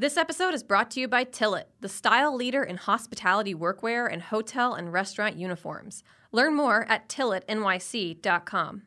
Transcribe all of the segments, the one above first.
This episode is brought to you by Tilit, the style leader in hospitality workwear and hotel and restaurant uniforms. Learn more at tilitnyc.com.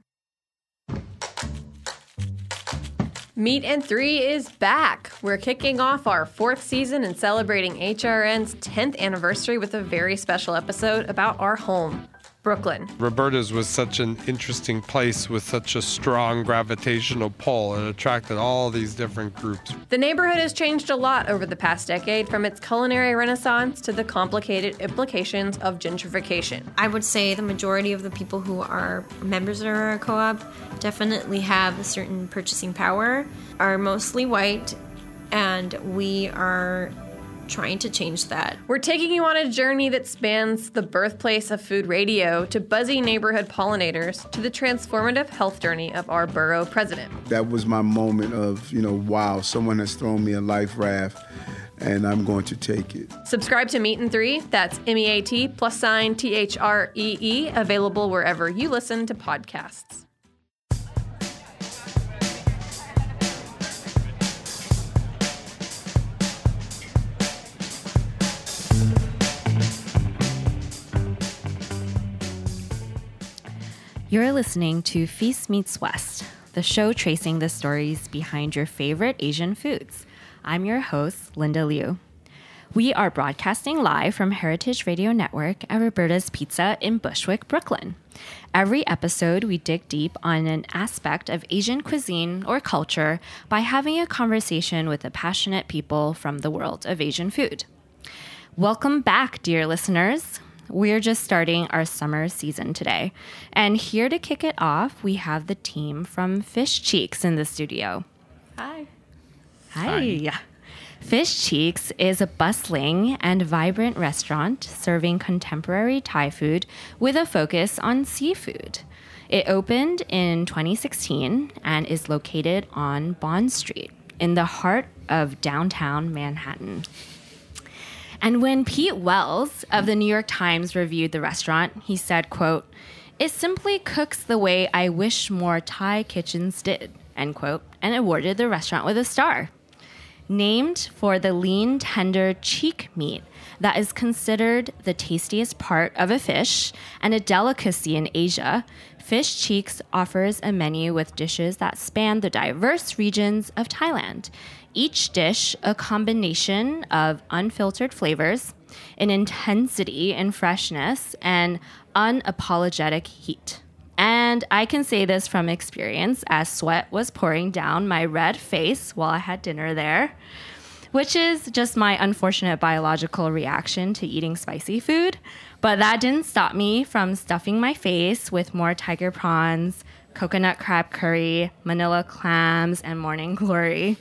Meat and Three is back. We're kicking off our fourth season and celebrating HRN's 10th anniversary with a very special episode about our home, Brooklyn. Roberta's was such an interesting place with such a strong gravitational pull. It attracted all these different groups. The neighborhood has changed a lot over the past decade, from its culinary renaissance to the complicated implications of gentrification. I would say the majority of the people who are members of our co op definitely have a certain purchasing power, are mostly white, and we are trying to change that. We're taking you on a journey that spans the birthplace of food radio to buzzy neighborhood pollinators to the transformative health journey of our borough president. That was my moment of, you know, wow, someone has thrown me a life raft and I'm going to take it. Subscribe to Meat and Three. That's M E A T plus sign T H R E E, available wherever you listen to podcasts. You're listening to Feast Meets West, the show tracing the stories behind your favorite Asian foods. I'm your host, Lynda Liu. We are broadcasting live from Heritage Radio Network at Roberta's Pizza in Bushwick, Brooklyn. Every episode, we dig deep on an aspect of Asian cuisine or culture by having a conversation with the passionate people from the world of Asian food. Welcome back, dear listeners. We're just starting our summer season today. And here to kick it off, we have the team from Fish Cheeks in the studio. Hi. Hi. Fish Cheeks is a bustling and vibrant restaurant serving contemporary Thai food with a focus on seafood. It opened in 2016 and is located on Bond Street in the heart of downtown Manhattan. And when Pete Wells of the New York Times reviewed the restaurant, he said, quote, "It simply cooks the way I wish more Thai kitchens did." End quote, and awarded the restaurant with a star. Named for the lean, tender cheek meat that is considered the tastiest part of a fish and a delicacy in Asia, Fish Cheeks offers a menu with dishes that span the diverse regions of Thailand. Each dish a combination of unfiltered flavors, an intensity and freshness, and unapologetic heat. And I can say this from experience as sweat was pouring down my red face while I had dinner there, which is just my unfortunate biological reaction to eating spicy food. But that didn't stop me from stuffing my face with more tiger prawns, coconut crab curry, manila clams, and morning glory.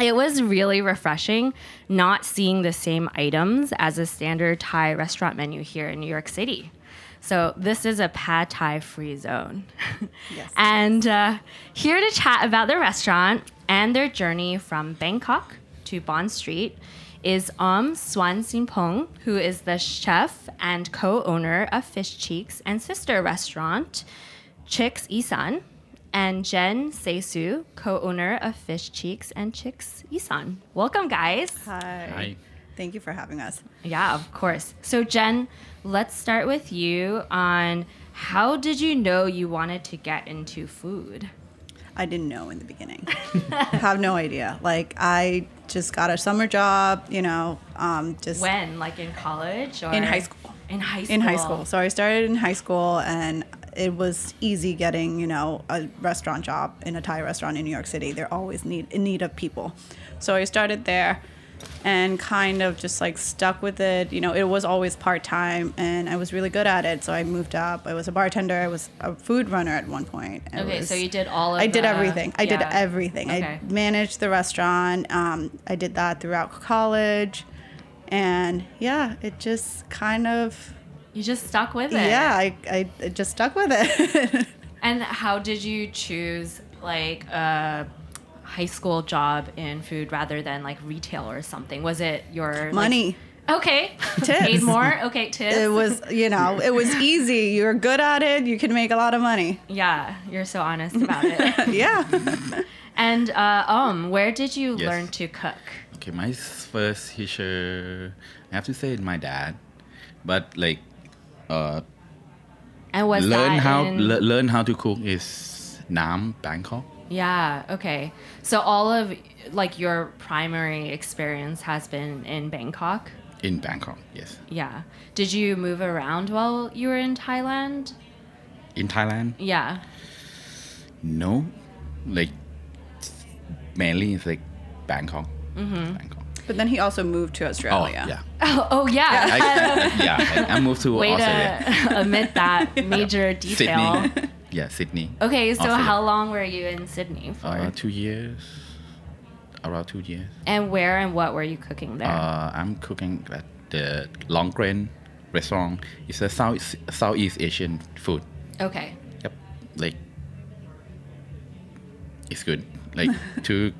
It was really refreshing not seeing the same items as a standard Thai restaurant menu here in New York City. So this is a pad Thai free zone. Yes. and uh, here to chat about the restaurant and their journey from Bangkok to Bond Street is Ohm Suansilphong, who is the chef and co-owner of Fish Cheeks and sister restaurant Chicks Isan, and Jenn Saesue, co-owner of Fish Cheeks and Chicks Isan. Welcome, guys. Hi. Hi. Thank you for having us. Yeah, of course. So, Jenn, let's start with you on how did you know you wanted to get into food? I didn't know in the beginning. have no idea. Like I just got a summer job, you know, um, just When, like in college or in high school. In high school. In high school. So I started in high school and it was easy getting, you know, a restaurant job in a Thai restaurant in New York City. They're always need in need of people. So I started there and kind of just like stuck with it. You know, it was always part time and I was really good at it. So I moved up. I was a bartender. I was a food runner at one point. I Okay, was- so you did all of I did the- everything. I did everything. Okay. I managed the restaurant. Um, I did that throughout college. And yeah, it just kind of, You just stuck with it. yeah, I, I, I just stuck with it. And how did you choose like a high school job in food rather than like retail or something? Was it your like- Money. Okay. Tips. Paid more. Okay, tips. It was, you know, it was easy. You're good at it. You can make a lot of money. yeah, you're so honest about it. Yeah. and uh, um, where did you Yes. learn to cook? Okay, my first teacher, I have to say, my dad. But like, uh, And was learn that how in... le- learn how to cook is Nam Bangkok. Yeah. Okay. So all of like your primary experience has been in Bangkok. In Bangkok, yes. Yeah. Did you move around while you were in Thailand? In Thailand, Yeah. no, like mainly it's like Bangkok. Mm-hmm. Bangkok. But then he also moved to Australia. Oh Australia. yeah, Oh, oh yeah. I, I- yeah. I, I moved to Way Australia, to omit that major detail. Sydney. Yeah, Sydney. Okay, so Australia. how long were you in Sydney for? Uh, two years. Around two years. and where and what were you cooking there? Uh, I'm cooking at the Longrain restaurant. It's a South Southeast Asian food. okay. Yep. Like it's good. Like to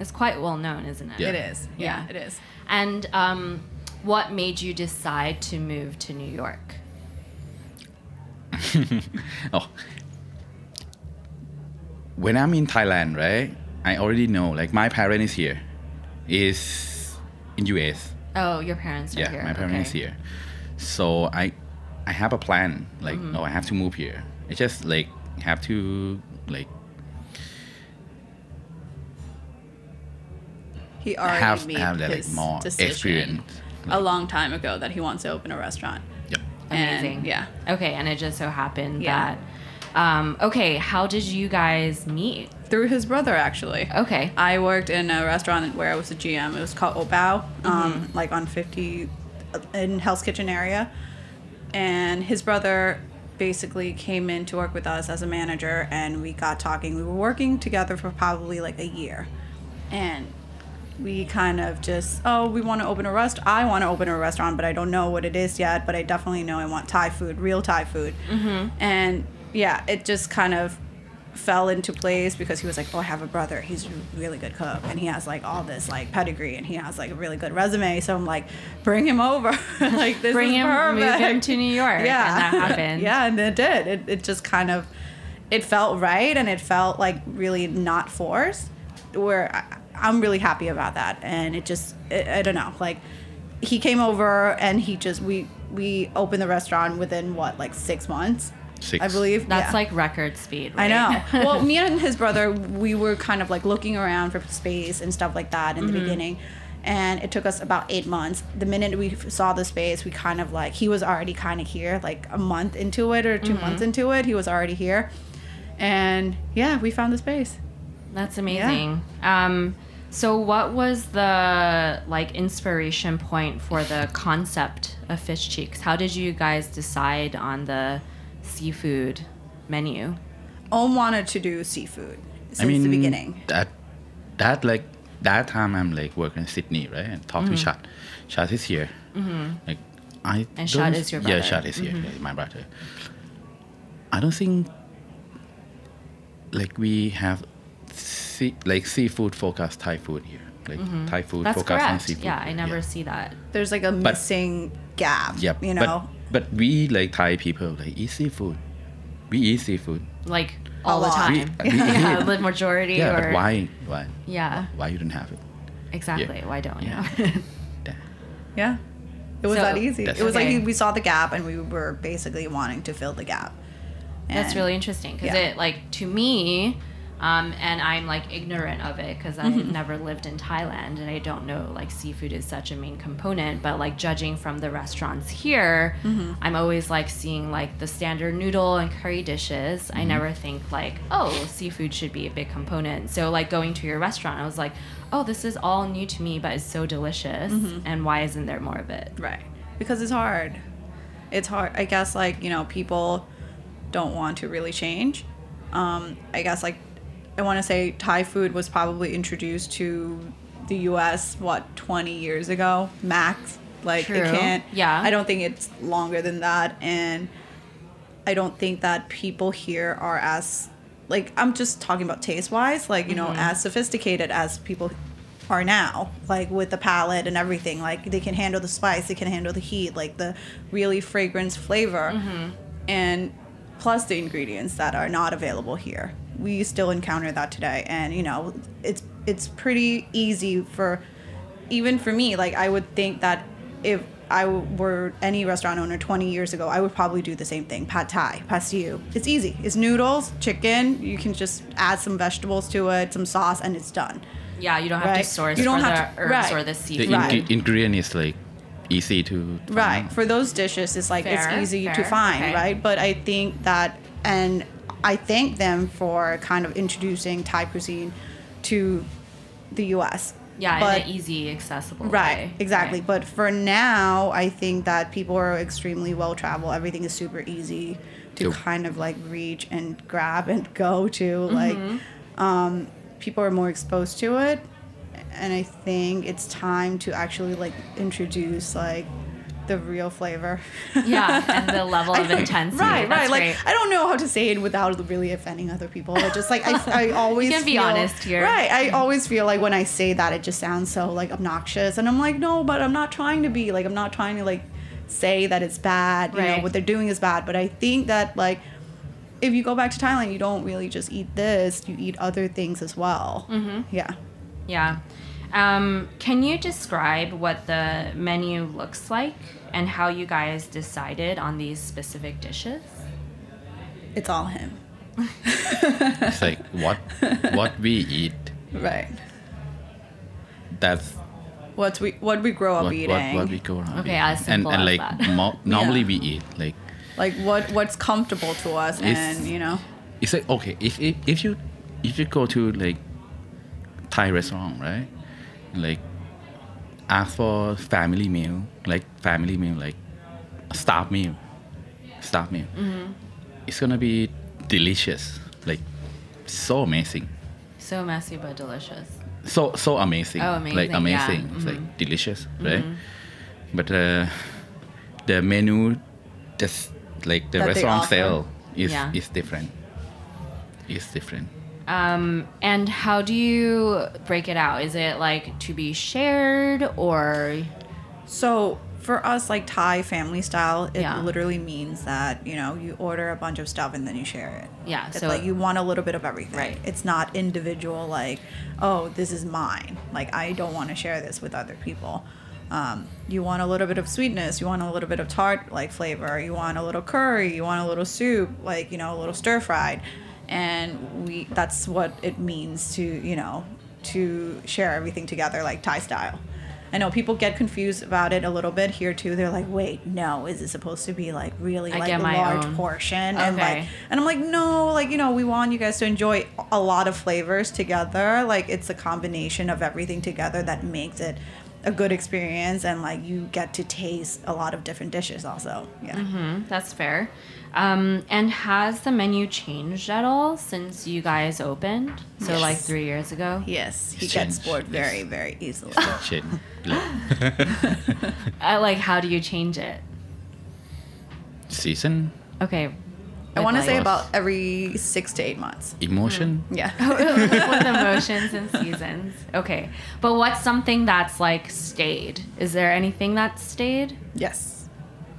It's quite well known, isn't it? Yeah. It is. Yeah, Yeah. it is. And um, what made you decide to move to New York? oh when I'm in Thailand, right? I already know like my parent is here, is in US. Oh, your parents are yeah, here. my parent okay. is here. So I I have a plan. Like Mm-hmm. no, I have to move here. I just like have to like He already have made have that like his more decision experience. a long time ago that he wants to open a restaurant. Amazing. And, yeah. Okay, and it just so happened Yeah. that. Um, okay, how did you guys meet? Through his brother, actually. Okay. I worked in a restaurant where I was a GM. It was called Obao, um, Mm-hmm. like on 50 uh, in Hell's Kitchen area. And his brother basically came in to work with us as a manager, and we got talking. We were working together for probably like a year. And we kind of just, oh, we want to open a rest. I want to open a restaurant, but I don't know what it is yet. But I definitely know I want Thai food, real Thai food. Mm-hmm. And yeah, it just kind of fell into place because he was like, oh, I have a brother. He's a really good cook, and he has like all this like pedigree, and he has like a really good resume. So I'm like, bring him over. like this Bring is him, move him to New York. Yeah, And that happened. yeah, and it did. It, it just kind of, it felt right, and it felt like really not forced. Where I, I'm really happy about that, and it just, I I don't know, like he came over and he just we we opened the restaurant within what like six months, Six. I believe. That's Yeah. like record speed. I know. well, me and his brother, we were kind of like looking around for space and stuff like that in the mm-hmm. beginning. And it took us about eight months. The minute we saw the space, we kind of like, he was already kind of here, like a month into it or 2 mm-hmm. months into it. He was already here. And yeah, we found the space. That's amazing. Um, so, what was the like inspiration point for the concept of fish cheeks? How did you guys decide on the seafood menu? Ohm wanted to do seafood since I mean the beginning. That that like that time I'm like working in Sydney, right? And talk to Shad. Shad is here. Like I Mm-hmm. And don't- Shad is your Yeah, brother. Mm-hmm. Shad is here. yeah, my brother. I don't think like we have sea, like seafood focused Thai food here. Like Thai food Mm-hmm. That's focused on seafood. Yeah, I never see that. There's like a missing gap, Yep. you know? But, but we like Thai people like eat seafood. We eat seafood. Like all the time. We- we yeah, the majority Yeah, or but why? Why? Yeah, Why you don't have it? exactly. Why don't you? Yeah. Yeah. It was So- that easy. It was okay. like we saw the gap and we were basically wanting to fill the gap. That's really interesting because yeah. it like to me, um, and I'm like ignorant of it because Mm-hmm. I've never lived in Thailand and I don't know like seafood is such a main component. But like judging from the restaurants here, Mm-hmm. I'm always like seeing like the standard noodle and curry dishes. Mm-hmm. I never think like oh seafood should be a big component. So like going to your restaurant, I was like, oh this is all new to me, but it's so delicious. Mm-hmm. And why isn't there more of it? Right. Because it's hard. It's hard. I guess, like, you know, people don't want to really change. Um, I guess, like, I want to say Thai food was probably introduced to the US, what, 20 years ago, max? Like, True. it can't. Yeah. I don't think it's longer than that. And I don't think that people here are as, like, I'm just talking about taste wise, like, you know, mm-hmm. as sophisticated as people are now like with the palate and everything like they can handle the spice they can handle the heat like the really fragrance flavor mm-hmm. and plus the ingredients that are not available here we still encounter that today and you know it's it's pretty easy for even for me like i would think that if I were any restaurant owner 20 years ago, I would probably do the same thing. Pad Thai, pad see ew. It's easy. It's noodles, chicken. You can just add some vegetables to it, some sauce, and it's done. Yeah, you don't have to Right. source You don't for have the to- herbs right. or the The seafood. Right. ing- ingredient is like easy to find Right. For those dishes, it's like Fair, it's easy to find, okay. right? But I think that, and I thank them for kind of introducing Thai cuisine to the U.S. Yeah, but, in an easy, accessible Right, way. exactly. Right. But for now, I think that people are extremely well traveled. Everything is super easy to Yep. kind of like reach and grab and go to. Mm-hmm. Like, um, people are more exposed to it, and I think it's time to actually like introduce like the real flavor. yeah, and the level of intensity. Right, That's right. Like great. I don't know how to say it without really offending other people. But just like I, I always can be feel- honest here. Right. I always feel like when I say that, it just sounds so like obnoxious, and I'm like, no, but I'm not trying to be like I'm not trying to like say that it's bad. You know what they're doing is bad, but I think that like. If you go back to Thailand, you don't really just eat this; you eat other things as well. Mm-hmm. Yeah. Yeah. Um, can you describe what the menu looks like and how you guys decided on these specific dishes? It's all him. It's like what what we eat. Right. That's What's we what we grow up what, eating. what, what we go around. Okay, eating. as and and like that. mo- normally Yeah. we eat like like what what's comfortable to us, It's- and you know. it's like okay if, if if you if you go to like Thai restaurant right like ask for family meal like family meal like staff meal staff meal. Mm-hmm. it's gonna be delicious. Like so amazing. So messy but delicious. so so amazing. Oh, like amazing, yeah. amazing it's like delicious right? But uh, the menu just like the That restaurant sale is Yeah. is different. Is different Um, and how do you break it out? Is it like to be shared or So for us, like Thai family style, it Yeah. literally means that you know you order a bunch of stuff and then you share it. Yeah, It's so- like you want a little bit of everything. Right. It's not individual. Like, oh, this is mine. Like I don't want to share this with other people. Um, you want a little bit of sweetness. You want a little bit of tart like flavor. You want a little curry. You want a little soup, like you know, a little stir fried. And we that's what it means to you know to share everything together like Thai style. I know people get confused about it a little bit here too. They're like, "Wait, no, is it supposed to be like really I like a large own. portion?" And like, Okay. and I'm like, "No, like you know, we want you guys to enjoy a lot of flavors together. Like it's a combination of everything together that makes it a good experience, and like you get to taste a lot of different dishes also. Yeah. Hmm, that's fair. Um, and has the menu changed at all since you guys opened? So like three years ago. Yes, he Change, gets bored yes. very, very easily. shit like, Uh, how do you change it? season Okay. I want to like- say about every six to eight months. emotion Yeah. with emotions and seasons. Okay. But what's something that's like stayed? Is there anything that's stayed? yes,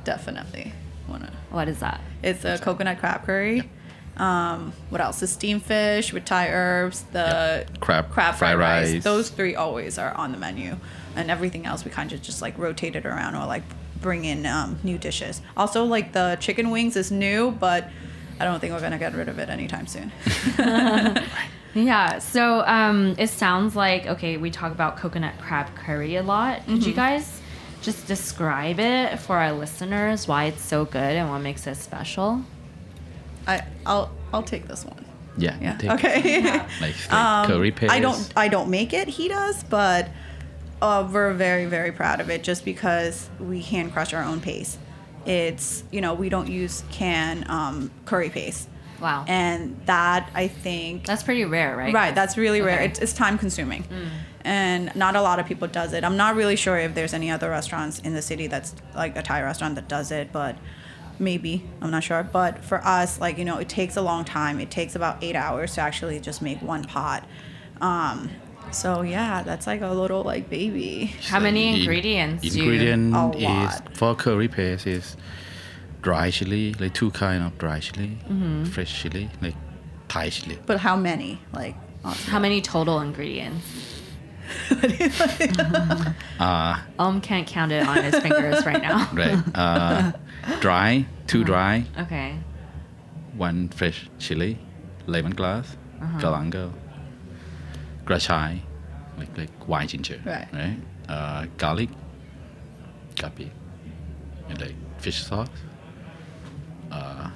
definitely. Wanna. What is that? It's a coconut crab curry. Um, what else? The steamed fish with Thai herbs, the Crab- crab fried fried rice. rice. Those three always are on the menu, and everything else we kind of just like rotate it around or like bring in um, new dishes. Also, like the chicken wings is new, but I don't think we're gonna get rid of it anytime soon. Yeah. So um, it sounds like okay. We talk about coconut crab curry a lot. Could you guys just describe it for our listeners? Why it's so good and what makes it special? I I'll I'll take this one. yeah, Yeah. take- Okay. like, like Um, curry paste I don't I don't make it. He does, but uh, we're very very proud of it just because we hand crush our own paste. It's you know we don't use can um, curry paste. Wow. And that I think That's pretty rare, right? right that's really rare. It's, it's time consuming, and not a lot of people does it. I'm not really sure if there's any other restaurants in the city that's like a Thai restaurant that does it, but maybe I'm not sure. But for us, like you know, it takes a long time. It takes about eight hours to actually just make one pot. Um, So yeah, that's like a little like baby. How many In- ingredients do you- Ingredient A is lot. for curry paste is dry chili, like two kind of dry chili, Mm-hmm. fresh chili, like Thai chili. But how many? Like How many total ingredients? Uh, Ohm can't count it on his fingers right now. right. Uh, dry, too Uh-huh. dry, Okay. one fresh chili, lemongrass, Uh-huh. galangal, grachai, like like white ginger, Right. Right. Uh, garlic, gapi, and like fish sauce, uh,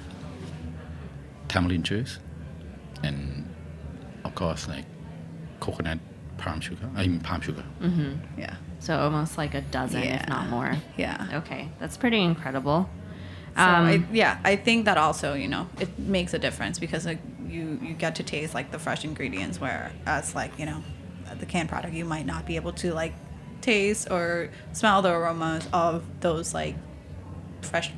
tamarind juice, and of course like coconut palm sugar. I mean palm sugar. Mm-hmm. yeah, So almost like a dozen, if not more. yeah. Okay, that's pretty incredible. So Um, I, yeah, I think that also you know it makes a difference because like you you get to taste like the fresh ingredients, whereas like you know the canned product you might not be able to like taste or smell the aromas of those like fresh,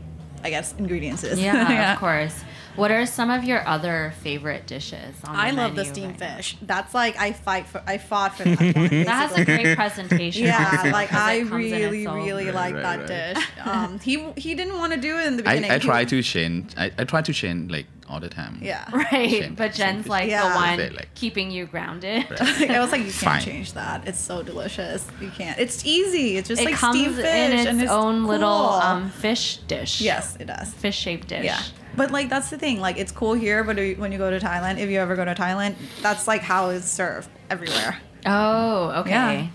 I guess ingredients. Is. yeah, of course. What are some of your other favorite dishes? On the I love the steamed right now? fish. That's like I fight for. I fought for that. one, That has a great presentation. Yeah, also, like 'cause it I comes in its really, really Right, like right, that right. dish. Um, he he didn't want to do it in the beginning. I, I He try to change. I, I try to change like all the time. Yeah. Right, Shame- but Jenn's like Yeah. the one Say, like- keeping you grounded. I was like, you can't Fine. change that. It's so delicious. You can't. It's easy. It's just It like comes steamed fish in its, and it's own little um, fish dish. yes, it does. fish shaped dish. Yeah. But like that's the thing. Like it's cool here, but when you go to Thailand, if you ever go to Thailand, that's like how it's served everywhere. Oh, okay. Yeah.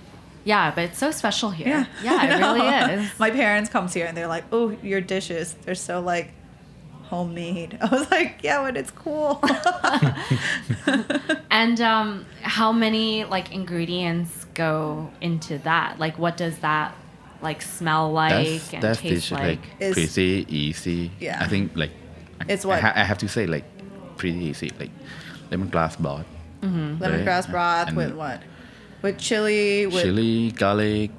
Yeah. but it's so special here. Yeah, Yeah, it really is. My parents comes here and they're like, "Oh, your dishes, they're so like homemade." I was like, "Yeah, but it's cool." And um, how many like ingredients go into that? Like, what does that like smell like That's and that's taste dish like? like Is- pretty easy. Yeah. I think like I- It's I, what? ha- I have to say like pretty easy like lemongrass broth, Lemongrass Right. broth And- with what? With chili, with chili, garlic,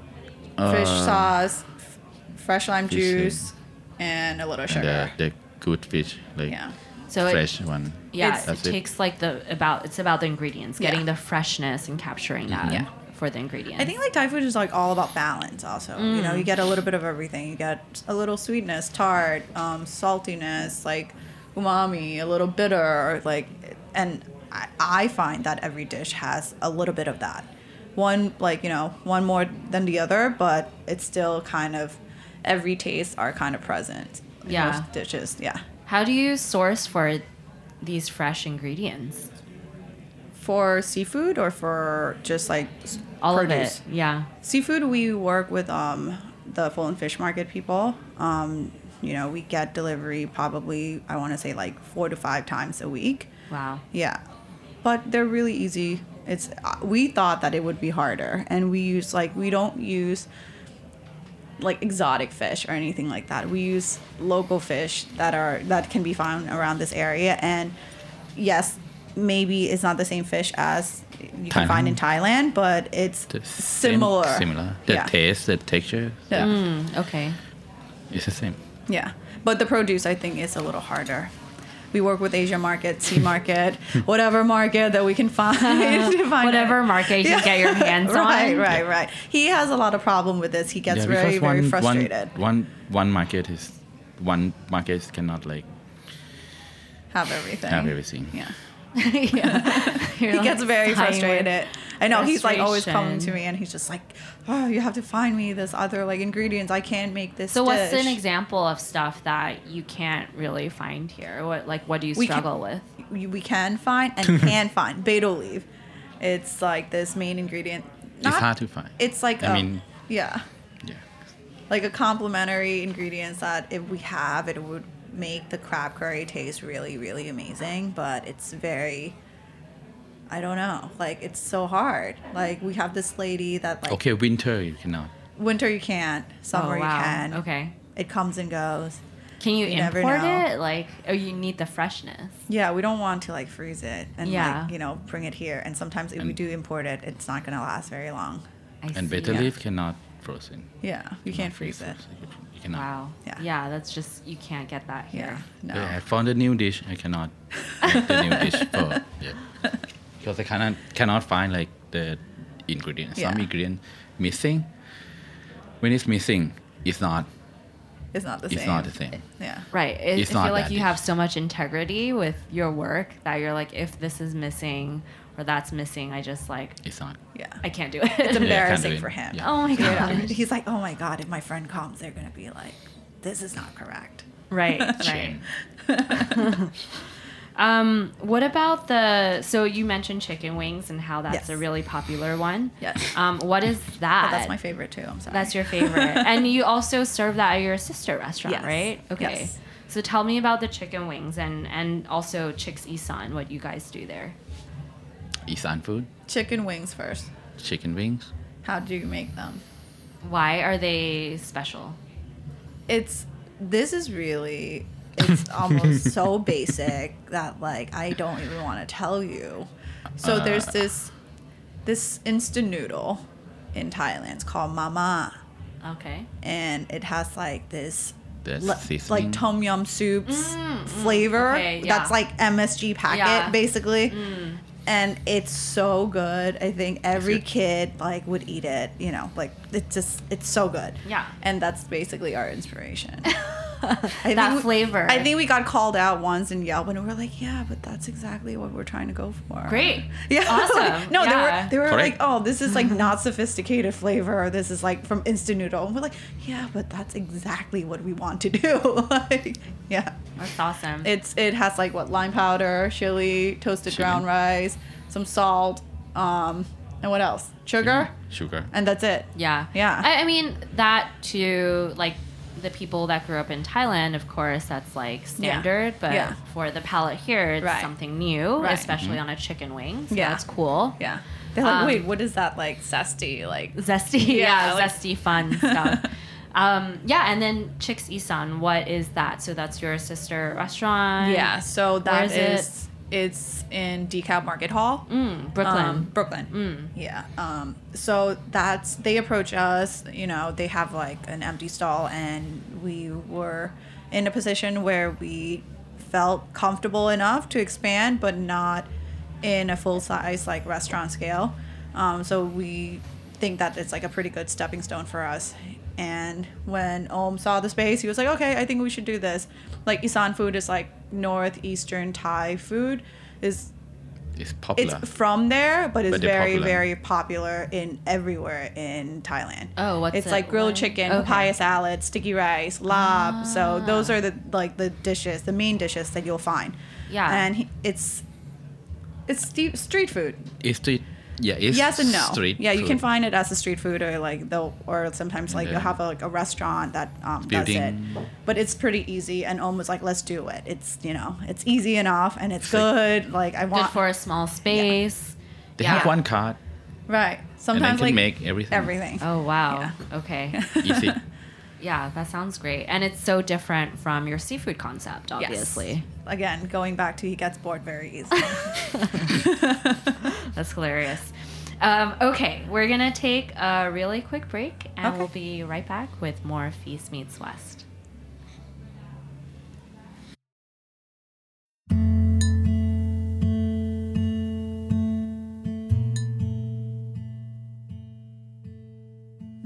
fish uh, sauce, f- fresh lime fish juice, and a little and sugar. the, the good fish like yeah. So it, fresh one. yeah, It's- it That's it. takes like the about it's about the ingredients, getting Yeah. the freshness and capturing that Yeah. for the ingredients. I think like Thai food is like all about balance. Also, you know, you get a little bit of everything. You get a little sweetness, tart, um, saltiness, like umami, a little bitter, like, and I, I find that every dish has a little bit of that. One like you know one more than the other, but it's still kind of every taste are kind of present. Yeah. dishes. Yeah. How do you source for these fresh ingredients? For seafood or for just like All produce? of it. Yeah. Seafood, we work with um, the Fulton Fish Market people. Um, you know, we get delivery probably, I want to say like four to five times a week. Wow. Yeah. But they're really easy. It's uh, we thought that it would be harder and we use like we don't use like exotic fish or anything like that. We use local fish that are that can be found around this area and yes, maybe it's not the same fish as you can find in Thailand, but it's The same- similar. Similar. The yeah. taste, the texture, Yeah. Mm, okay. it's the same. Yeah. But the produce I think is a little harder. We work with Asia market, Sea market, whatever market that we can find. find Whatever it. market you can get your hands right, on. Right, right, right. He has a lot of problem with this. He gets yeah, very, because very one, frustrated. One, one, one market is one market cannot like have everything. have everything. Yeah. You're He like gets very sighing with- frustrated. I know he's like always coming to me, and he's just like, "Oh, you have to find me this other like ingredients. I can't make this." So what's an example of stuff that you can't really find here? What like what do you We can- struggle with? we, we can find and can find betel leaf. It's like this main ingredient. it's hard to find. It's like I a- mean, yeah, yeah. like a complementary ingredients that if we have it would make the crab curry taste really really amazing. But it's very. I don't know. Like it's so hard. Like we have this lady that like Okay, winter you cannot. winter you can't, summer oh, wow. you can. Okay. It comes and goes. Can you, You never import know. it? Like, oh, you need the freshness. Yeah, we don't want to like freeze it and Yeah. like you know bring it here. And sometimes if we do import it, it's not gonna last very long. I And see. betel Yeah. leaf cannot frozen. Yeah, you can't Cannot freeze it. frozen. You cannot. Wow. Yeah. Yeah. that's just you can't get that here. Yeah, no. Yeah, I found a new dish. I cannot make the new dish for yeah. Because I cannot cannot find like the ingredient. Yeah. Some ingredient missing. When it's missing, it's not. It's not the It's same. It's not the same. Yeah. Right. It, It's I feel like you deep. have so much integrity with your work that you're like, if this is missing or that's missing, I just like, It's not. Yeah. I can't do it. It's embarrassing do it. for him. Yeah. oh my Yeah. god. He's like, oh my god, if my friend comes, they're gonna be like, this is not correct. Right. Right. Shame. Um, what about the? So you mentioned chicken wings and how that's Yes. a really popular one. Yes. Um, what is that? But that's my favorite too. I'm sorry. That's your favorite, and you also serve that at your sister restaurant, Yes. right? Okay. Yes. So tell me about the chicken wings and and also Chicks Isan, what you guys do there. Isan food, chicken wings first. chicken wings. How do you make them? Why are they special? It's this is really it's almost so basic that like I don't even want to tell you. So uh. there's this this instant noodle in Thailand. It's called mama, Okay. and it has like this There's le- like tom yum soup's mm, mm, flavor. okay, yeah. That's like MSG packet Yeah. basically. Mm. And it's so good. I think every kid like would eat it. You know, like it's just it's so good. Yeah. And that's basically our inspiration. I That think we- flavor. I think we got called out once in Yelp, and we were like, "Yeah, but that's exactly what we're trying to go for." Great. Yeah. Awesome. no, Yeah. they were they were Correct. like, "Oh, this is like not sophisticated flavor. Or this is like from instant noodle." And we're like, "Yeah, but that's exactly what we want to do." like, yeah. That's awesome. It's it has like what lime powder, chili, toasted Chili. ground rice, some salt, um, and what else? Sugar, Sugar. and that's it. yeah. Yeah. I, I mean that too, like the people that grew up in Thailand, of course, that's like standard. But Yeah. for the palate here, it's Right. something new, Right. especially on a chicken wing. So Yeah. that's cool. Yeah. They're like, Um, "Wait, what is that like zesty like?" Zesty, Yeah, yeah, like- zesty fun stuff. Um, yeah, and then Chicks Isan, what is that? So that's your sister restaurant. Yeah, so that is it? is it's in DeKalb Market Hall. Mm, Brooklyn. Um, Brooklyn. Yeah. Um, so that's they approach us. You know, they have like an empty stall, and we were in a position where we felt comfortable enough to expand, but not in a full size like restaurant scale. Um, so we think that it's like a pretty good stepping stone for us. And when Ohm saw the space, he was like, "Okay, I think we should do this." Like Isan food is like northeastern Thai food is It's popular. it's from there, but it's But very, popular. very popular in everywhere in Thailand. Oh, what's it's it? like grilled What? chicken, Okay. papaya salad, sticky rice, larb. So ah. those are the like the dishes, the main dishes that you'll find. Yeah. and he, it's it's steep, street food. it's street. Yeah, it's yes and no. Street. yeah, you can find it as a street food or like they'll or sometimes like Yeah. you'll have a, like a restaurant that um, does it. But it's pretty easy, and Ohm was like, "Let's do it. It's you know, it's easy enough, and it's It's good. Like I Good want for a small space. They Yeah. have one card. right. and Sometimes can like make everything. everything. Oh wow. Okay. Easy. yeah, that sounds great. And it's so different from your seafood concept, obviously. Yes. obviously. Again, going back to he gets bored very easily. That's hilarious. Um, okay, we're gonna take a really quick break and Okay. we'll be right back with more Feast Meets West.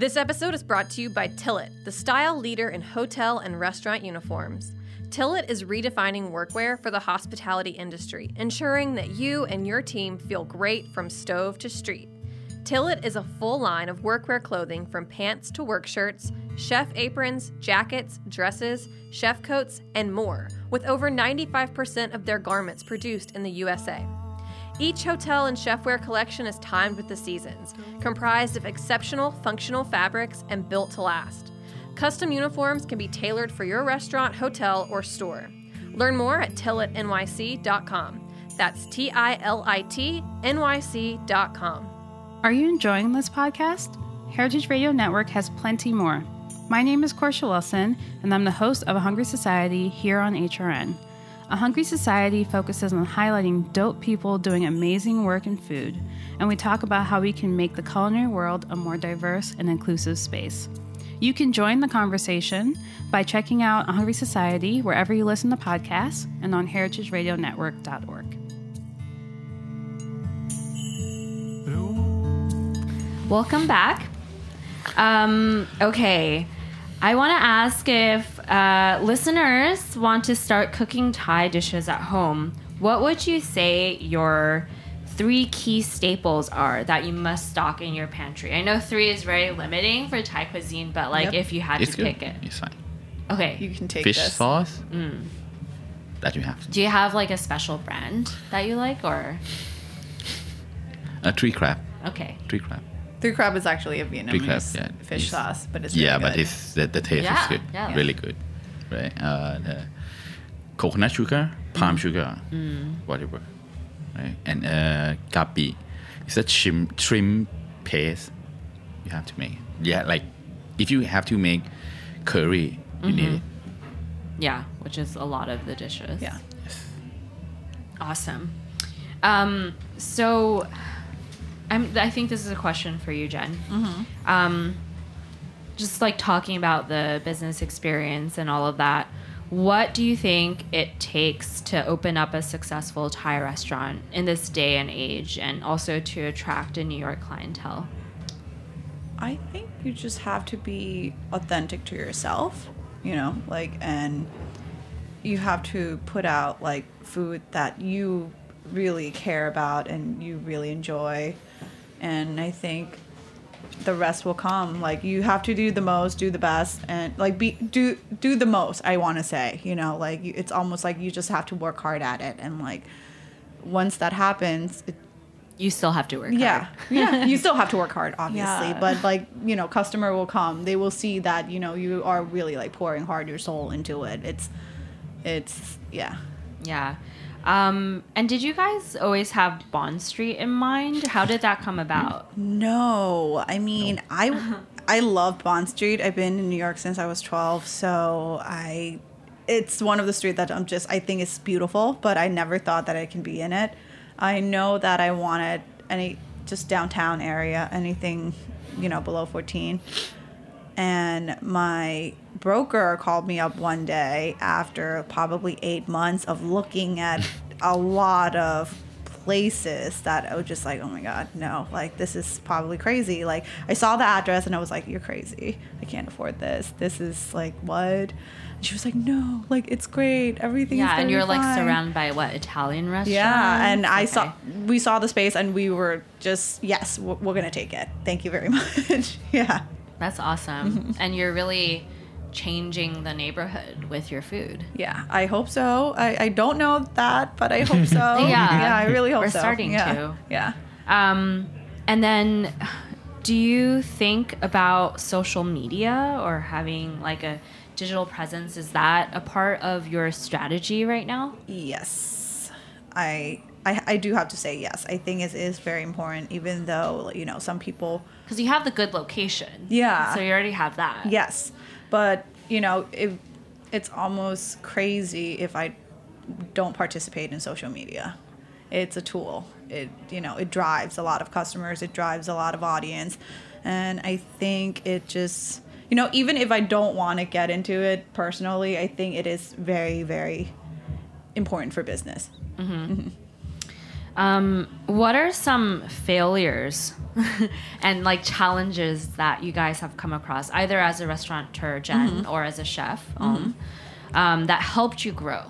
This episode is brought to you by Tilit, the style leader in hotel and restaurant uniforms. Tilit is redefining workwear for the hospitality industry, ensuring that you and your team feel great from stove to street. Tilit is a full line of workwear clothing from pants to work shirts, chef aprons, jackets, dresses, chef coats, and more, with over 95% of their garments produced in the USA. Each hotel and chefware collection is timed with the seasons, comprised of exceptional functional fabrics and built to last. Custom uniforms can be tailored for your restaurant, hotel, or store. Learn more at tilitnyc.com. That's T I L I T N Y C.com. Are you enjoying this podcast? Heritage Radio Network has plenty more. My name is Korsha Wilson, and I'm the host of A Hungry Society here on HRN. A Hungry Society focuses on highlighting dope people doing amazing work in food, and we talk about how we can make the culinary world a more diverse and inclusive space. You can join the conversation by checking out A Hungry Society wherever you listen to podcasts and on heritageradionetwork.org. Welcome back. Um, okay. I want to ask if uh, listeners want to start cooking Thai dishes at home. What would you say your three key staples are that you must stock in your pantry? I know three is very limiting for Thai cuisine, but like Yep. if you had It's to good. pick it. It's fine. Okay. You can take Fish this. sauce. Mm. That you have. Do you have like a special brand that you like or A tree crab. okay. Tree crab. Three crab is actually a Vietnamese crab, yeah. fish It's- sauce, but it's yeah, really but it's the, the taste Yeah, is good. yeah. Really good. Right. Uh, the coconut sugar, palm sugar, whatever. Right. And uh, gapi. It's a shrimp, shrimp paste you have to make. Yeah, like if you have to make curry, you need it. Yeah, which is a lot of the dishes. yeah. Awesome. Um, so, I'm, I think this is a question for you, Jenn. Um, just like talking about the business experience and all of that, what do you think it takes to open up a successful Thai restaurant in this day and age and also to attract a New York clientele? I think you just have to be authentic to yourself, you know, like, and you have to put out like food that you really care about and you really enjoy. And I think the rest will come. Like you have to do the most, do the best, and like be do do the most. I want to say, you know, like you, it's almost like you just have to work hard at it, and like once that happens, it, You still have to work yeah, hard. yeah. You still have to work hard, obviously, Yeah. but like you know, customer will come. They will see that you know you are really like pouring hard your soul into it. It's, it's yeah. Yeah. Um, and did you guys always have Bond Street in mind? How did that come about? No, I mean I I love Bond Street. I've been in New York since I was 12, so I it's one of the street that I'm just I think it's beautiful, but I never thought that I can be in it. I know that I wanted any just downtown area, anything, you know, below 14. And my broker called me up one day after probably eight months of looking at a lot of places that I was just like, oh my God, no, like this is probably crazy. Like I saw the address and I was like, you're crazy. I can't afford this. This is like, what? And she was like, no, like it's great. Everything Yeah, and you're be like surrounded by what Italian restaurants? Yeah, and I saw we saw the space and we were just yes, we're, we're gonna take it. Thank you very much. yeah. That's awesome. Mm-hmm. and you're really changing the neighborhood with your food. Yeah, I hope so. I, I don't know that, but I hope so. Yeah. yeah, I really hope We're so. starting yeah. to. Yeah. Um, and then, do you think about social media or having like a digital presence? Is that a part of your strategy right now? Yes, I, I I do have to say yes. I think it is very important, even though you know some people. Because you have the good location. Yeah. So you already have that. Yes, but you know if it's almost crazy if I don't participate in social media. It's a tool. It you know it drives a lot of customers. It drives a lot of audience, and I think it just you know even if I don't want to get into it personally, I think it is very very important for business. Mm-hmm. Mm-hmm. Um, what are some failures and like challenges that you guys have come across, either as a restaurateur, Jenn, Mm-hmm. or as a chef, um, um, that helped you grow?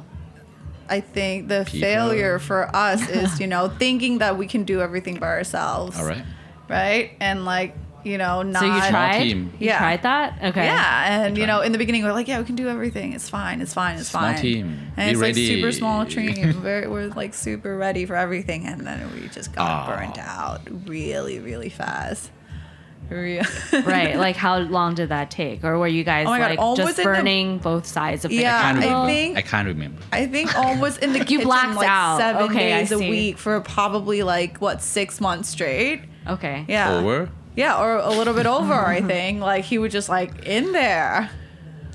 I think the People. failure for us is, you know, thinking that we can do everything by ourselves. All right. Right? And like, you know, not So you tried? team. You Yeah. tried that? Okay. Yeah, and you know, in the beginning, we're like, yeah, we can do everything. It's fine. It's fine. It's Small fine. team. And Be it's like ready. super small team. we're, we're like super ready for everything, and then we just got Oh. burnt out really, really fast. Right. Like, how long did that take? Or were you guys Oh my God, like almost just in the- burning both sides of the Yeah, Can't I think- I can't remember. I think almost in the kitchen blacked like out. seven Okay, days a week for probably like what six months straight. Okay. Yeah. Over. Yeah, or a little bit over, I think. Like he was just like in there.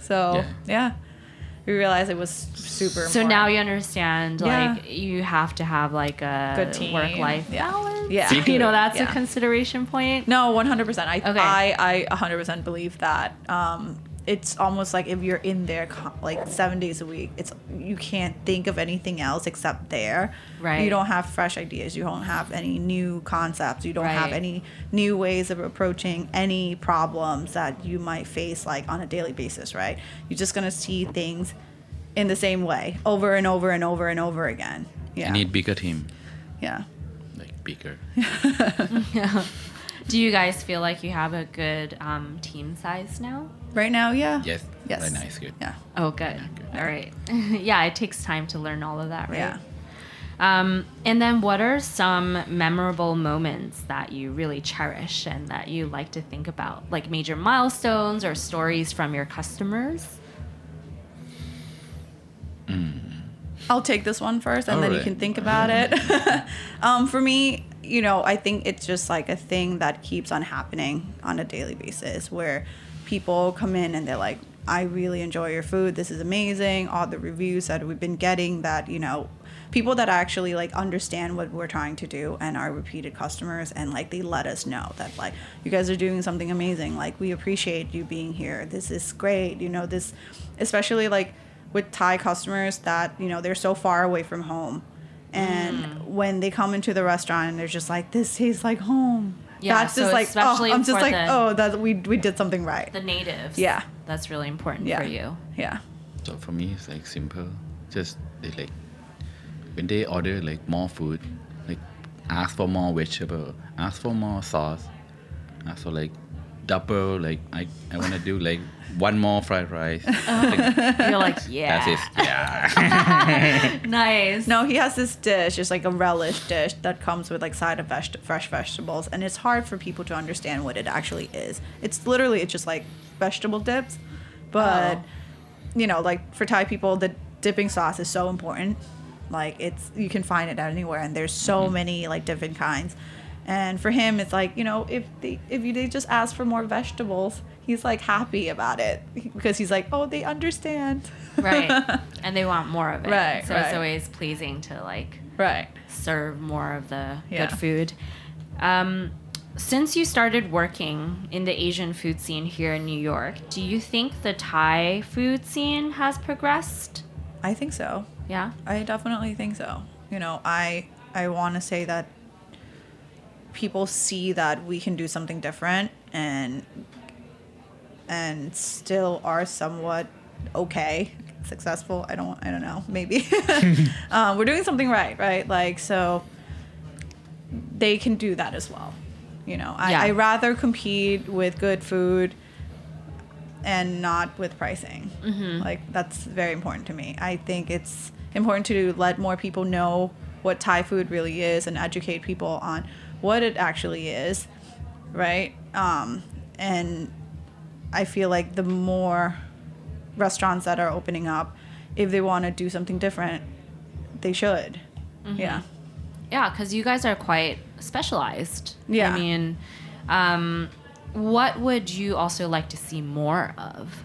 So Yeah. yeah, we realized it was super. So important. now you understand, Yeah. like, you have to have like a Good team. work life Yeah. balance. Yeah. See? You know, that's a consideration point. No, one hundred percent. I Okay. I I one hundred percent believe that. Um, it's almost like if you're in there like seven days a week, it's you can't think of anything else except there. Right. You don't have fresh ideas. You don't have any new concepts. You don't have any new ways of approaching any problems that you might face like on a daily basis, right? You're just gonna see things in the same way over and over and over and over again. Yeah. I need bigger team, yeah. like bigger. Yeah. Do you guys feel like you have a good um, team size now? Right now, yeah. Yes. Yes. Very nice. Good. Yeah. Oh, good. All right. yeah, it takes time to learn all of that, right? Yeah. Um, and then, what are some memorable moments that you really cherish and that you like to think about, like major milestones or stories from your customers? I'll take this one first, and then you can think about it. um, for me, you know, I think it's just like a thing that keeps on happening on a daily basis, where people come in and they're like, "I really enjoy your food. This is amazing." All the reviews that we've been getting, that you know, people that actually like understand what we're trying to do and are repeated customers, and like they let us know that like you guys are doing something amazing. Like we appreciate you being here. This is great. You know, this, especially like with Thai customers that you know they're so far away from home, and Mm. when they come into the restaurant and they're just like, "This tastes like home." Yeah, that's so just like, oh, especially I'm just like, the- oh, that we we did something right. The natives. Yeah. That's really important Yeah. for you. yeah, So for me, it's like simple. Just they like when they order like more food, like ask for more vegetable, ask for more sauce, ask for like double. Like I I want to do like one more fried rice. Like, uh-huh. You're like, yeah. That's it. Yeah. Nice. No, he has this dish, just like a relish dish that comes with like side of veg- fresh vegetables, and it's hard for people to understand what it actually is. It's literally it's just like vegetable dips, but Oh. you know, like for Thai people, the dipping sauce is so important. Like it's you can find it anywhere, and there's so mm-hmm. many like different kinds. And for him, it's like you know, if they if you they just ask for more vegetables, he's like happy about it because he's like, oh, they understand. right. And they want more of it. Right, So it's always pleasing to like right. serve more of the Yeah. good food. Um, since you started working in the Asian food scene here in New York, do you think the Thai food scene has progressed? I think so. Yeah. I definitely think so. You know, I I want to say that people see that we can do something different and and still are somewhat okay, successful. I don't I don't know, maybe. um, we're doing something right, right? Like so they can do that as well. You know, I, Yeah. I rather compete with good food and not with pricing. Like that's very important to me. I think it's important to let more people know what Thai food really is and educate people on what it actually is, right? Um, and I feel like the more restaurants that are opening up, if they want to do something different, they should. Yeah. Yeah, because you guys are quite specialized. Yeah. I mean, um, what would you also like to see more of?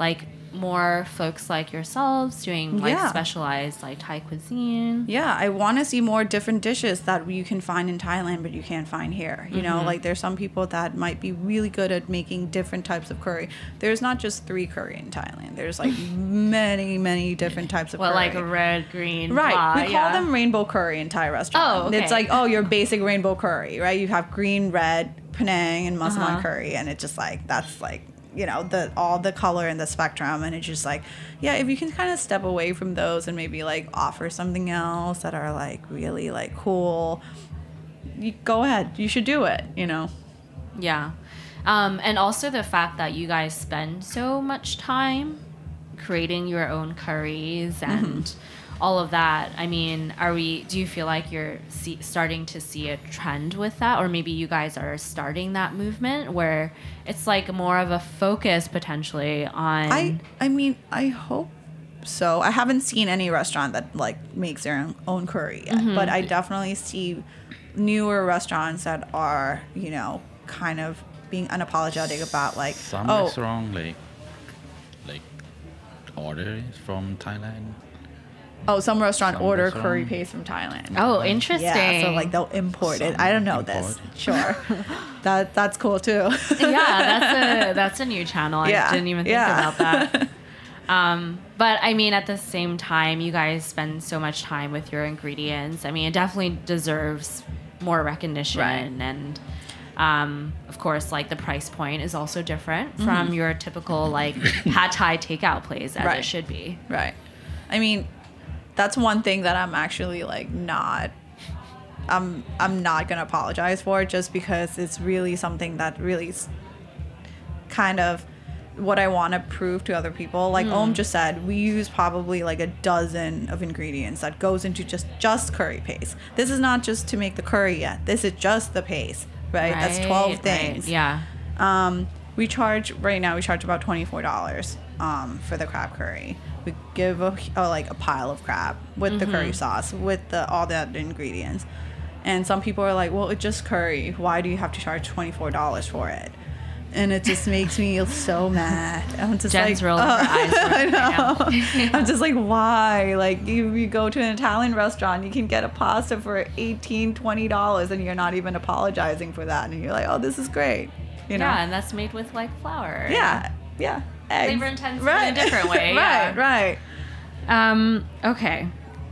Like more folks like yourselves doing like Yeah. specialized like Thai cuisine. Yeah, I want to see more different dishes that you can find in Thailand, but you can't find here. You know, like there's some people that might be really good at making different types of curry. There's not just three curry in Thailand. There's like many, many different types of Well, curry. like a red, green, Right. blah, we call yeah. them rainbow curry in Thai restaurants. Oh, okay. It's like, oh, your basic rainbow curry, right? You have green, red, Penang, and Muslim Uh-huh. curry, and it's just like that's like you know the all the color and the spectrum, and it's just like, yeah, if you can kind of step away from those and maybe like offer something else that are like really like cool, you go ahead. You should do it. You know. Yeah. Um, and also the fact that you guys spend so much time creating your own curries Mm-hmm. And all of that. I mean, are we, do you feel like you're see, starting to see a trend with that? Or maybe you guys are starting that movement where it's like more of a focus potentially on. I I mean I hope so. I haven't seen any restaurant that like makes their own, own curry yet, Mm-hmm. but I definitely see newer restaurants that are you know kind of being unapologetic about like Some oh restaurant like like order from Thailand. Oh, some restaurant Some order restaurant. curry paste from Thailand. Oh, interesting. Yeah, so like they'll import it. I don't know this. Sure, that that's cool too. yeah, that's a that's a new channel. Yeah, I didn't even think yeah. about that. Um, but I mean, at the same time, you guys spend so much time with your ingredients. I mean, it definitely deserves more recognition, Right. and um, of course, like the price point is also different from your typical like pad thai takeout place, as it should be. Right. I mean, that's one thing that I'm actually like not I'm I'm not going to apologize for just because it's really something that really kind of what I want to prove to other people. Like Ohm just said, we use probably like a dozen of ingredients that goes into just just curry paste. This is not just to make the curry yet. This is just the paste, right? That's 12 things. right, Yeah. Um, we charge right now. We charge about twenty four dollars um, for the crab curry. We give a, a oh, like a pile of crab with the curry mm-hmm. sauce with the all the other ingredients. And some people are like, "Well, it's just curry. Why do you have to charge twenty four dollars for it?" And it just makes me so mad. I'm just Jenn's like, rolling her oh, eyes right now. I'm just like, why? Like, you, you go to an Italian restaurant, you can get a pasta for 18 $20, and you're not even apologizing for that. And you're like, oh, this is great. You know? Yeah, and that's made with like flour. Yeah, yeah. Eggs. Flavor intensity in a different way, right, yeah. right. Um, okay.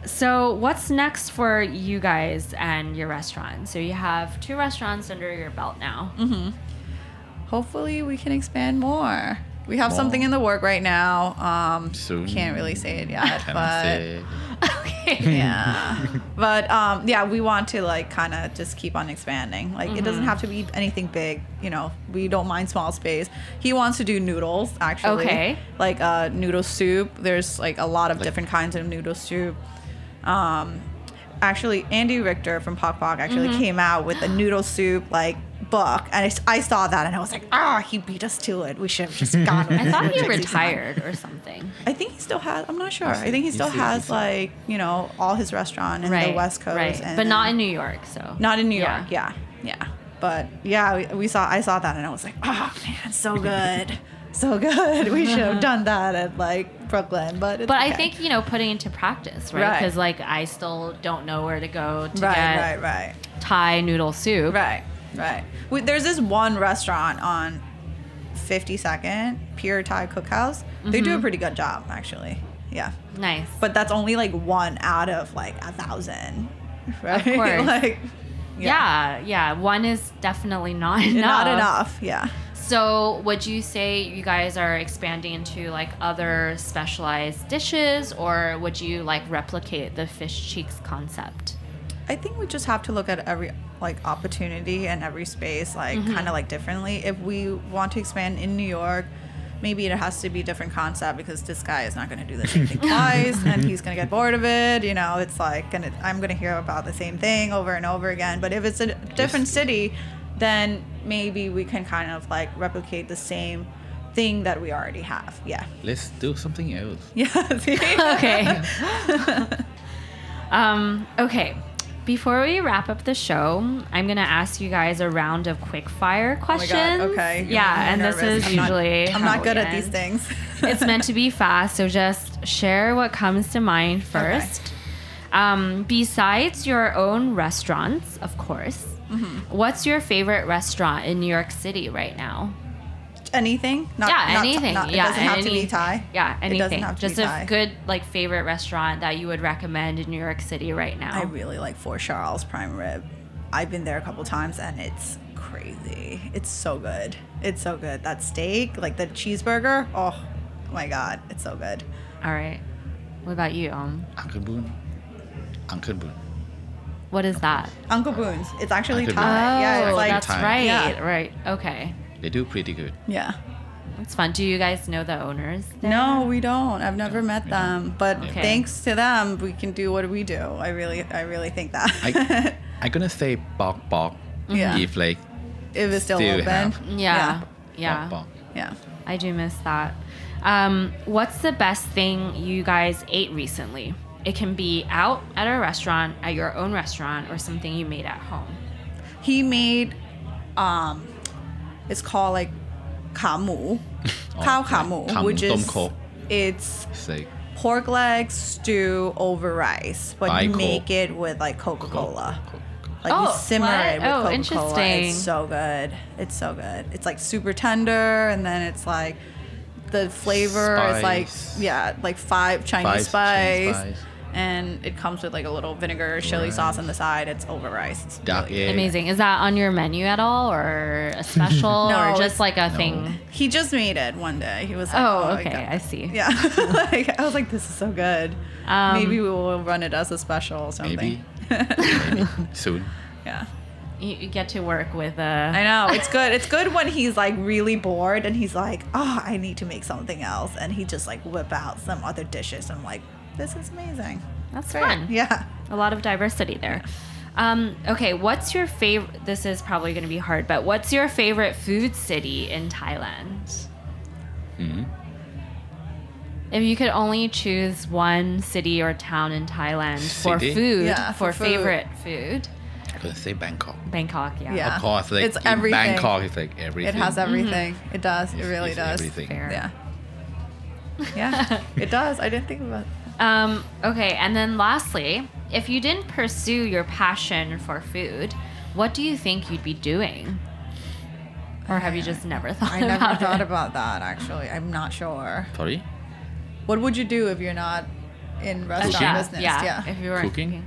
So what's next for you guys and your restaurant? So you have two restaurants under your belt now. Mm-hmm. Hopefully, we can expand more. We have More. something in the work right now. Um, Soon. Can't really say it yet, Can but I? Okay. yeah but um yeah we want to like kind of just keep on expanding like it Mm-hmm. doesn't have to be anything big you know we don't mind small space he wants to do noodles actually Okay. like uh noodle soup there's like a lot of Like- different kinds of noodle soup um actually Andy Ricker from Pok Pok actually Mm-hmm. came out with a noodle soup like book and I saw that and i was like ah he beat us to it we should have just gone with I thought he retired or something. I think he still has. I'm not sure. I think he still still- has like you know all his restaurant in right. the West Coast, Right. and But not in New York, so. not in New York. Yeah, yeah. But yeah, we, we saw. I saw that and I was like, oh man, so good, so good. We should have done that at like Brooklyn, but it's But I think, you know, putting into practice, right? Right. Because, like, I still don't know where to go to right, get right, right, Thai noodle soup. right, right. We, there's this one restaurant on 52nd Pure Thai Cookhouse. They do a mm-hmm. pretty good job actually. Yeah. Nice. but that's only like one out of like a thousand right Of course. like yeah. yeah, One is definitely not enough. not enough yeah So, would you say you guys are expanding into like other specialized dishes, or would you like replicate the fish cheeks concept? I think we just have to look at every like opportunity and every space like Mm-hmm. kind of like differently if we want to expand in new york maybe it has to be a different concept because this guy is not going to do the same thing twice and he's going to get bored of it you know it's like gonna, i'm going to hear about the same thing over and over again but if it's a different city then maybe we can kind of like replicate the same thing that we already have yeah Let's do something else. yeah? Okay. um, okay. Before we wrap up the show, I'm gonna ask you guys a round of quick fire Oh questions. God, okay. Yeah, I'm and this is I'm not- usually I'm how not good at these things. it's meant to be fast, so just share what comes to mind first. Um, besides your own restaurants, of course, Mm-hmm. what's your favorite restaurant in New York City right now? Anything? Not, yeah, not- anything. not- it yeah, doesn't have to be Thai. Yeah, It doesn't anything. have to Just be a Thai. good like favorite restaurant that you would recommend in New York City right now. I really like 4 Charles prime rib. I've been there a couple times and it's crazy. It's so good. It's so good. That steak, like the cheeseburger. Oh my god, it's so good. All right. What about you? Um, Uncle Boon. Uncle Boon. what is that? Uncle Boons. It's actually Uncle Thai. Boon. yeah, oh, it's like that's Thai. right. Yeah. Right. Okay. They do pretty good. yeah. It's fun. Do you guys know the owners? there? No, we don't. I've never met them, but Okay. thanks to them, we can do what we do. I really, I really think that. I I'm gonna say Pok Pok. Yeah. If like if it's still, Still open. have. Yeah. Yeah. Pok Pok. Yeah. I do miss that. Um, what's the best thing you guys ate recently? It can be out at a restaurant, at your own restaurant, or something you made at home. He made, um, it's called like kamu, Oh, cow kamu, kam which is it's It's like pork legs stew over rice, but By you Coke. make it with like Coca Cola. Like Oh, you simmer what? it with Oh, Coca-Cola. interesting. It's so good. It's so good. It's like super tender, and then it's like the flavor is like yeah, like five Chinese Spice, spice, Chinese spice. And it comes with like a little vinegar chili sauce on the side. It's over rice. It's Dark really egg. Amazing. Is that on your menu at all, or a special, No, or just like a thing? He just made it one day. He was like, Oh, "Oh, okay, I, I see. Yeah, like, I was like, this is so good. Um, Maybe we will run it as a special or something. Maybe. Maybe. Soon. Yeah, You, you get to work with a. I know it's good. It's good when he's like really bored and he's like, oh, I need to make something else, and he just like whip out some other dishes. I'm like, this is amazing. That's Great. fun. Yeah. A lot of diversity there. Um, okay, what's your favorite? This is probably going to be hard, but what's your favorite food city in Thailand? Mhm. If you could only choose one city or town in Thailand for food, Yeah, for, for food. favorite food, I'm gonna say Bangkok. Bangkok, yeah. Yeah. Of course, like It's everything. Bangkok is like everything. It has everything. It does. It really does. Everything. Fair. Yeah. Yeah, it does. I didn't think about. Um, okay, and then lastly, if you didn't pursue your passion for food, what do you think you'd be doing? Or have you just never thought I about never it? thought about that. Actually, I'm not sure. Sorry. What would you do if you're not in restaurant chef, business? Yeah, yeah. if you were Cooking?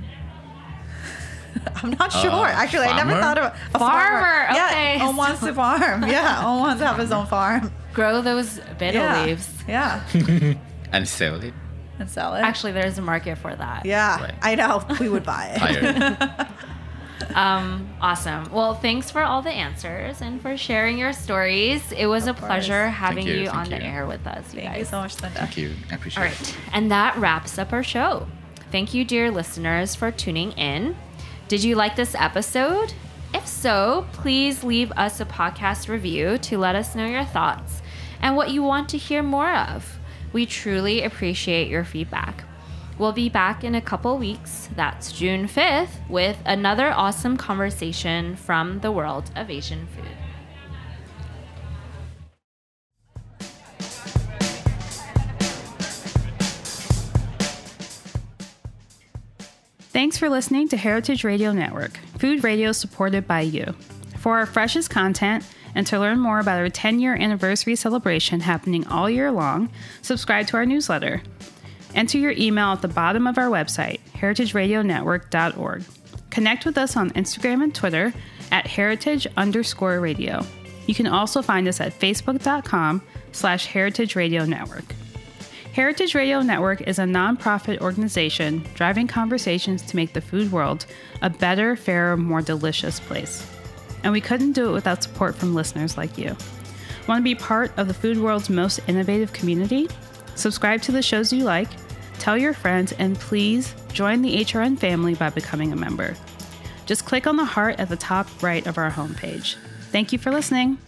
I'm not sure. Uh, Actually, I never thought about a Farmer, okay. Yeah, Ohm wants to farm. Yeah, Ohm wants to have his own farm. grow those bitter yeah. leaves. Yeah, And sell it. And sell it. Actually, there's a market for that. yeah, Right. I know. We would buy it. Um, awesome. Well, thanks for all the answers and for sharing your stories. It was a course. pleasure having you, you, thank on the air with us, you Thank guys. you so much, Lynda. Thank you. I appreciate All it. right. And that wraps up our show. Thank you, dear listeners, for tuning in. Did you like this episode? If so, please leave us a podcast review to let us know your thoughts and what you want to hear more of. We truly appreciate your feedback. We'll be back in a couple weeks, that's June 5th, with another awesome conversation from the world of Asian food. Thanks for listening to Heritage Radio Network, food radio supported by you. For our freshest content and to learn more about our 10 year anniversary celebration happening all year long, subscribe to our newsletter. Enter your email at the bottom of our website, heritageradionetwork.org. Connect with us on Instagram and Twitter at heritage underscore radio. You can also find us at facebook.com slash heritage radio network. Heritage Radio Network is a nonprofit organization driving conversations to make the food world a better, fairer, more delicious place. And we couldn't do it without support from listeners like you. Want to be part of the food world's most innovative community? Subscribe to the shows you like, tell your friends, and please join the HRN family by becoming a member. Just click on the heart at the top right of our homepage. Thank you for listening.